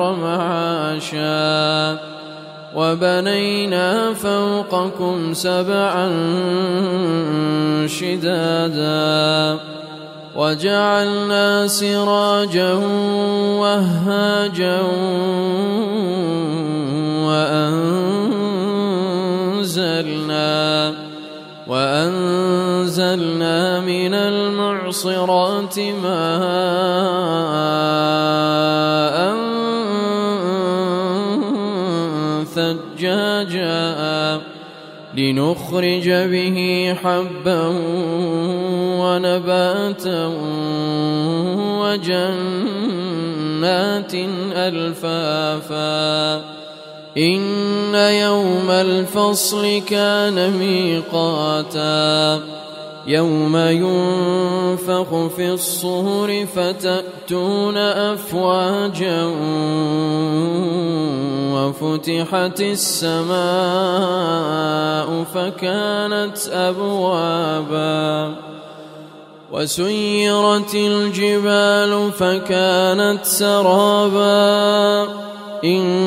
معاشا وبنينا فوقكم سبعا شدادا وجعلنا سراجا وهاجا وأنزلنا وأنزلنا من المعصرات ماء ثجاجا لنخرج به حبا ونباتا وجنات ألفافا. إن يوم الفصل كان ميقاتا. يوم ينفخ في الصور فتأتون أفواجا وفتحت السماء فكانت أبوابا وسيرت الجبال فكانت سرابا إن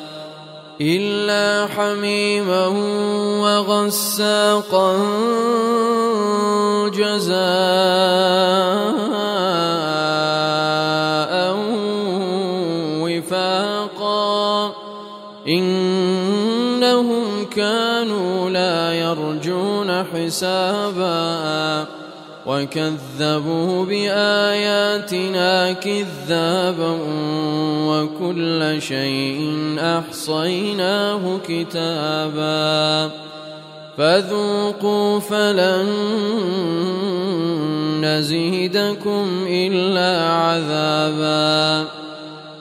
إلا حميما وغساقا جزاء وفاقا إنهم كانوا لا يرجون حسابا وكذبوا بآياتنا كذابا وكل شيء أحصيناه كتابا فذوقوا فلن نزيدكم إلا عذابا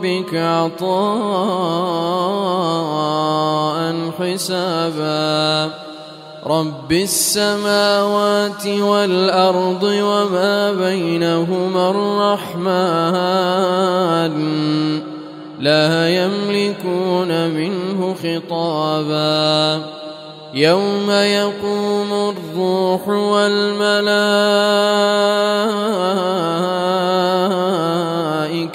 ربك عطاء حسابا. رب السماوات والأرض وما بينهما الرحمن. لا يملكون منه خطابا. يوم يقوم الروح والملائكة.